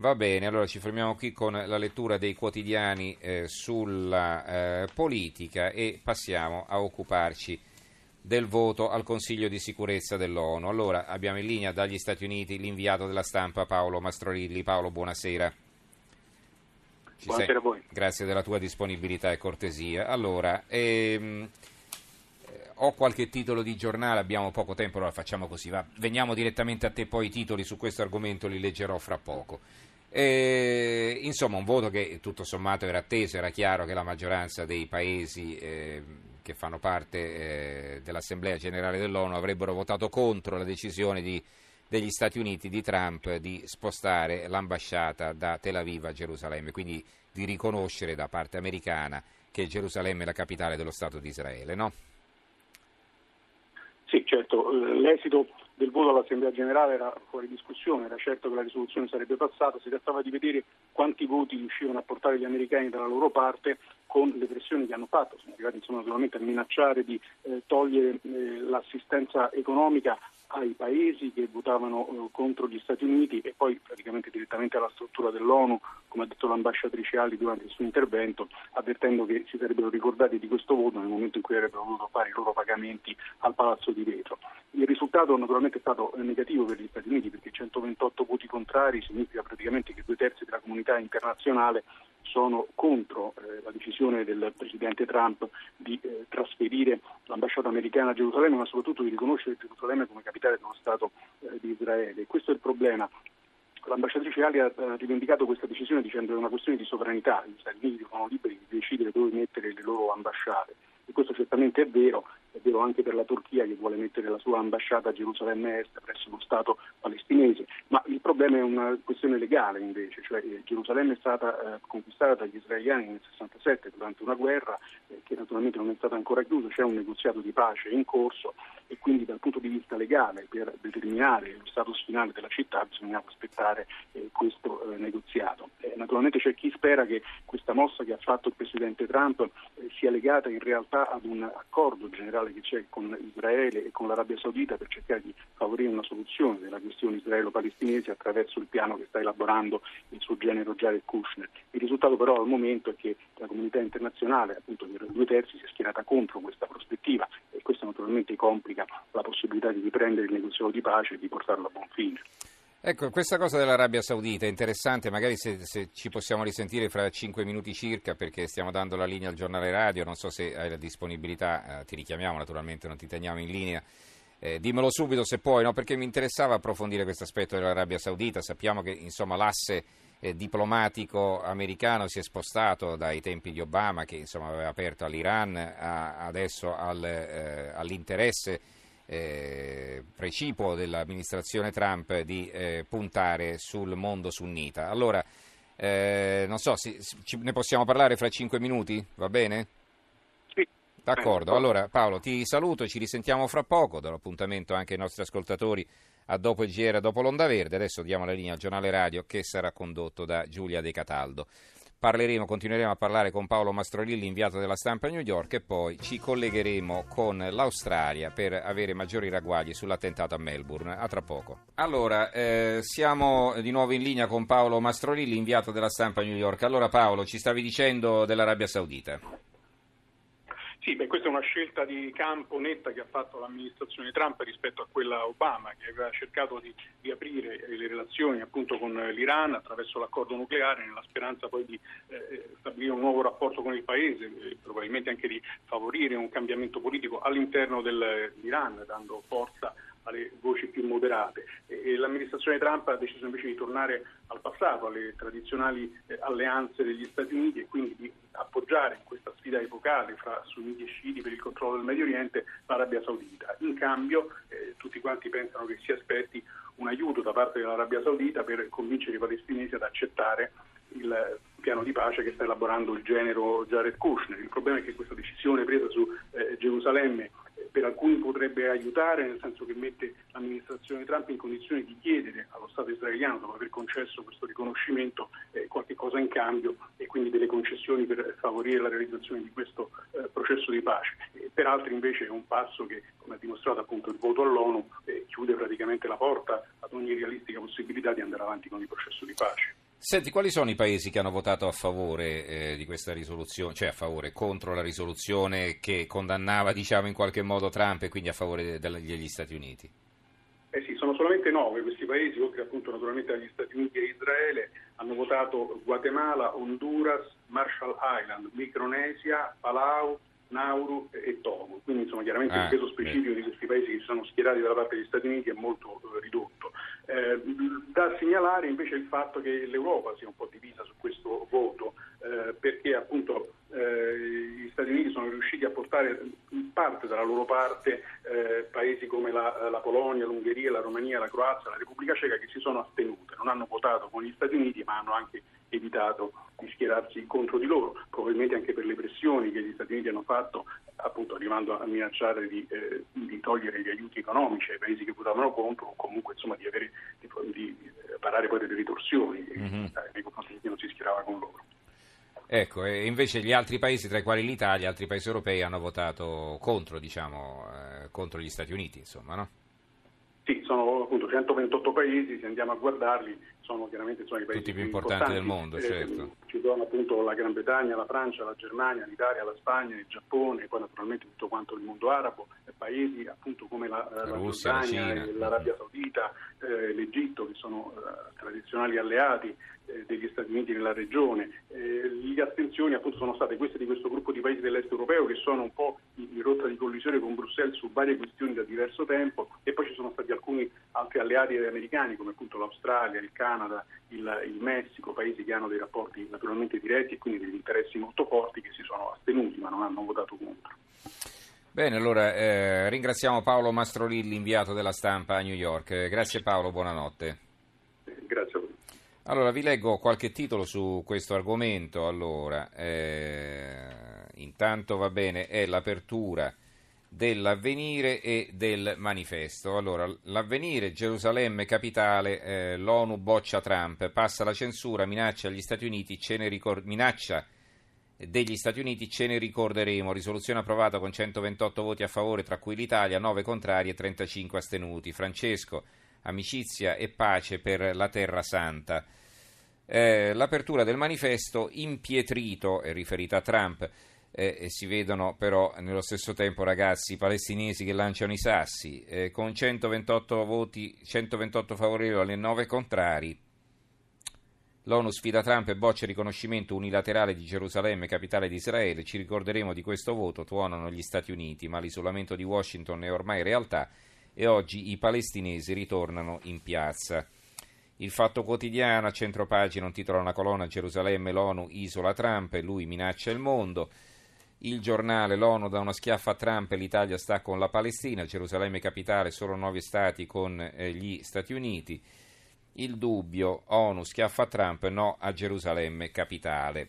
Va bene, allora ci fermiamo qui con la lettura dei quotidiani eh, sulla eh, politica e passiamo a occuparci del voto al Consiglio di sicurezza dell'ONU. Allora abbiamo in linea dagli Stati Uniti l'inviato della stampa Paolo Mastrorilli. Paolo, buonasera. Ci buonasera sei? a voi. Grazie della tua disponibilità e cortesia. Allora, ehm, ho qualche titolo di giornale, abbiamo poco tempo, allora facciamo così. Va. Veniamo direttamente a te, poi i titoli su questo argomento li leggerò fra poco. Eh, insomma, un voto che tutto sommato era atteso, era chiaro che la maggioranza dei paesi eh, che fanno parte eh, dell'Assemblea generale dell'ONU avrebbero votato contro la decisione di, degli Stati Uniti di Trump di spostare l'ambasciata da Tel Aviv a Gerusalemme, quindi di riconoscere da parte americana che Gerusalemme è la capitale dello Stato di Israele, no? Sì, certo, l'esito del voto all'Assemblea generale era fuori discussione, era certo che la risoluzione sarebbe passata, si trattava di vedere quanti voti riuscivano a portare gli americani dalla loro parte con le pressioni che hanno fatto, sono arrivati insomma, naturalmente a minacciare di eh, togliere eh, l'assistenza economica ai paesi che votavano eh, contro gli Stati Uniti e poi praticamente direttamente alla struttura dell'ONU, come ha detto l'ambasciatrice Ali durante il suo intervento, avvertendo che si sarebbero ricordati di questo voto nel momento in cui avrebbero voluto fare i loro pagamenti al Palazzo di Vetro. Il risultato naturalmente è stato eh, negativo per gli Stati Uniti perché 128 voti contrari significa praticamente che due terzi della comunità internazionale sono contro eh, la decisione del Presidente Trump di eh, trasferire l'ambasciata americana a Gerusalemme, ma soprattutto di riconoscere Gerusalemme come capitale dello Stato eh, di Israele. Questo è il problema. L'ambasciatrice Ali ha rivendicato questa decisione dicendo che è una questione di sovranità, gli Stati Uniti sono liberi di decidere dove mettere le loro ambasciate e questo certamente è vero, vero anche per la Turchia che vuole mettere la sua ambasciata a Gerusalemme Est presso lo Stato palestinese, ma il problema è una questione legale invece, cioè eh, Gerusalemme è stata eh, conquistata dagli israeliani nel 67 durante una guerra eh, che naturalmente non è stata ancora chiusa, c'è un negoziato di pace in corso e quindi dal punto di vista legale per determinare lo status finale della città bisognava aspettare eh, questo eh, negoziato. Eh, naturalmente c'è chi spera che questa mossa che ha fatto il Presidente Trump sia legata in realtà ad un accordo generale bilaterale che con Israele e con l'Arabia Saudita per cercare di favorire una soluzione della questione israelo-palestinese attraverso il piano che sta elaborando il suo genero Jared Kushner. Il risultato però al momento è che la comunità internazionale, appunto per due terzi, si è schierata contro questa prospettiva e questo naturalmente complica la possibilità di riprendere il negoziato di pace e di portarlo a buon fine. Ecco, questa cosa dell'Arabia Saudita è interessante, magari se, se, ci possiamo risentire fra cinque minuti circa perché stiamo dando la linea al giornale radio, non so se hai la disponibilità, eh, ti richiamiamo naturalmente, non ti teniamo in linea. Eh, dimmelo subito se puoi, no? perché mi interessava approfondire questo aspetto dell'Arabia Saudita, sappiamo che insomma, l'asse eh, diplomatico americano si è spostato dai tempi di Obama che insomma, aveva aperto all'Iran a, adesso al, eh, all'interesse eh, precipuo dell'amministrazione Trump di eh, puntare sul mondo sunnita. Allora, eh, non so, si, ci, ne possiamo parlare fra cinque minuti? Va bene? Sì. D'accordo, allora Paolo ti saluto, ci risentiamo fra poco, do l'appuntamento anche ai nostri ascoltatori a dopo il GR, dopo l'Onda Verde, adesso diamo la linea al giornale radio che sarà condotto da Giulia De Cataldo. Parleremo, continueremo a parlare con Paolo Mastrolilli, inviato della stampa a New York, e poi ci collegheremo con l'Australia per avere maggiori ragguagli sull'attentato a Melbourne. A tra poco. Allora, eh, siamo di nuovo in linea con Paolo Mastrolilli, inviato della stampa a New York. Allora, Paolo, ci stavi dicendo dell'Arabia Saudita. Sì, beh, questa è una scelta di campo netta che ha fatto l'amministrazione Trump rispetto a quella Obama, che aveva cercato di, di aprire le relazioni appunto con l'Iran attraverso l'accordo nucleare nella speranza poi di eh, stabilire un nuovo rapporto con il paese, e probabilmente anche di favorire un cambiamento politico all'interno dell'Iran, dando forza alle voci più moderate. E l'amministrazione Trump ha deciso invece di tornare al passato, alle tradizionali eh, alleanze degli Stati Uniti e quindi di appoggiare in questa sfida epocale fra sunniti e sciiti per il controllo del Medio Oriente l'Arabia Saudita. In cambio eh, tutti quanti pensano che si aspetti un aiuto da parte dell'Arabia Saudita per convincere i palestinesi ad accettare il piano di pace che sta elaborando il genero Jared Kushner. Il problema è che questa decisione presa su eh, Gerusalemme per alcuni potrebbe aiutare, nel senso che mette l'amministrazione Trump in condizione di chiedere allo Stato israeliano, dopo aver concesso questo riconoscimento, eh, qualche cosa in cambio e quindi delle concessioni per favorire la realizzazione di questo eh, processo di pace. E per altri invece è un passo che, come ha dimostrato appunto il voto all'ONU, eh, chiude praticamente la porta ad ogni realistica possibilità di andare avanti con il processo di pace. Senti, quali sono i paesi che hanno votato a favore eh, di questa risoluzione, cioè a favore, contro la risoluzione che condannava, diciamo, in qualche modo Trump e quindi a favore degli Stati Uniti? Eh sì, sono solamente nove questi paesi, oltre appunto naturalmente agli Stati Uniti e Israele, hanno votato Guatemala, Honduras, Marshall Island, Micronesia, Palau, Nauru e Togo. Quindi insomma chiaramente ah, il peso specifico beh. di questi paesi che si sono schierati dalla parte degli Stati Uniti è molto eh, ridotto. Segnalare invece il fatto che l'Europa sia un po' divisa su questo voto, eh, perché appunto eh, gli Stati Uniti sono riusciti a portare parte dalla loro parte eh, paesi come la, la, Polonia, l'Ungheria, la Romania, la Croazia, la Repubblica Ceca che si sono astenute, non hanno votato con gli Stati Uniti ma hanno anche evitato di schierarsi contro di loro, probabilmente anche per le pressioni che gli Stati Uniti hanno fatto, appunto arrivando a minacciare di, eh, di togliere gli aiuti economici ai paesi che votavano contro o comunque insomma, di, avere, di, di parare poi delle ritorsioni mm-hmm. nei confronti di chi non si schierava con loro. Ecco, e invece gli altri paesi, tra i quali l'Italia, altri paesi europei hanno votato contro, diciamo, eh, contro gli Stati Uniti, insomma, no? Sì, sono appunto 128 paesi, se andiamo a guardarli, sono chiaramente sono i paesi Tutti più importanti, del mondo, eh, certo. Ci sono appunto la Gran Bretagna, la Francia, la Germania, l'Italia, la Spagna, il Giappone, poi naturalmente tutto quanto il mondo arabo, paesi appunto come la, la, la Russia, Giordania, la l'Arabia Saudita, eh, l'Egitto, che sono eh, tradizionali alleati eh, degli Stati Uniti nella regione. Eh, le astensioni appunto sono state queste di questo gruppo di paesi dell'est europeo che sono un po' in rotta di collisione con Bruxelles su varie questioni da diverso tempo e poi ci sono stati alcuni altri alleati americani come appunto l'Australia, il Canada, il, il Messico, paesi che hanno dei rapporti naturalmente diretti e quindi degli interessi molto forti che si sono astenuti ma non hanno votato contro. Bene, allora eh, ringraziamo Paolo Mastrolilli, inviato della stampa a New York. Grazie Paolo, buonanotte. Grazie a voi. Allora, vi leggo qualche titolo su questo argomento. Allora, eh, intanto va bene, è l'apertura dell'avvenire e del manifesto. Allora, l'avvenire, Gerusalemme capitale, eh, l'ONU boccia Trump, passa la censura, minaccia agli Stati Uniti, ce ne ricor- minaccia degli Stati Uniti ce ne ricorderemo. Risoluzione approvata con 128 voti a favore, tra cui l'Italia, 9 contrari e 35 astenuti. Francesco, amicizia e pace per la Terra Santa. Eh, l'apertura del manifesto impietrito è riferita a Trump. Eh, si vedono però nello stesso tempo ragazzi palestinesi che lanciano i sassi eh, con 128 voti 128 favorevoli e 9 contrari L'ONU sfida Trump e boccia il riconoscimento unilaterale di Gerusalemme, capitale di Israele. Ci ricorderemo di questo voto, tuonano gli Stati Uniti, ma l'isolamento di Washington è ormai realtà e oggi i palestinesi ritornano in piazza. Il Fatto Quotidiano, a centropagina, un titola una colonna Gerusalemme, l'ONU isola Trump e lui minaccia il mondo. Il giornale, l'ONU dà una schiaffa a Trump e l'Italia sta con la Palestina, Gerusalemme capitale, solo nove stati con eh, gli Stati Uniti. Il dubbio, ONU schiaffa Trump, no a Gerusalemme capitale.